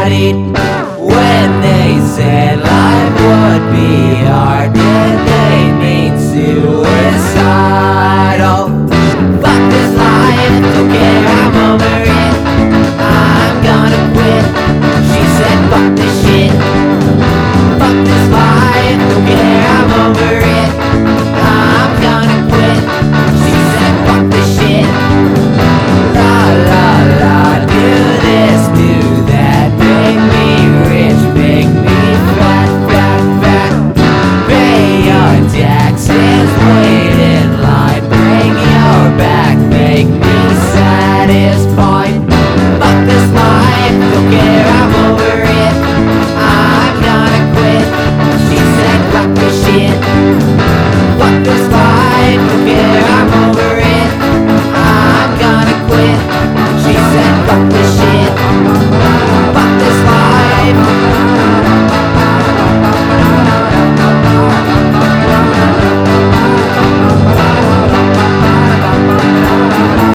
when they say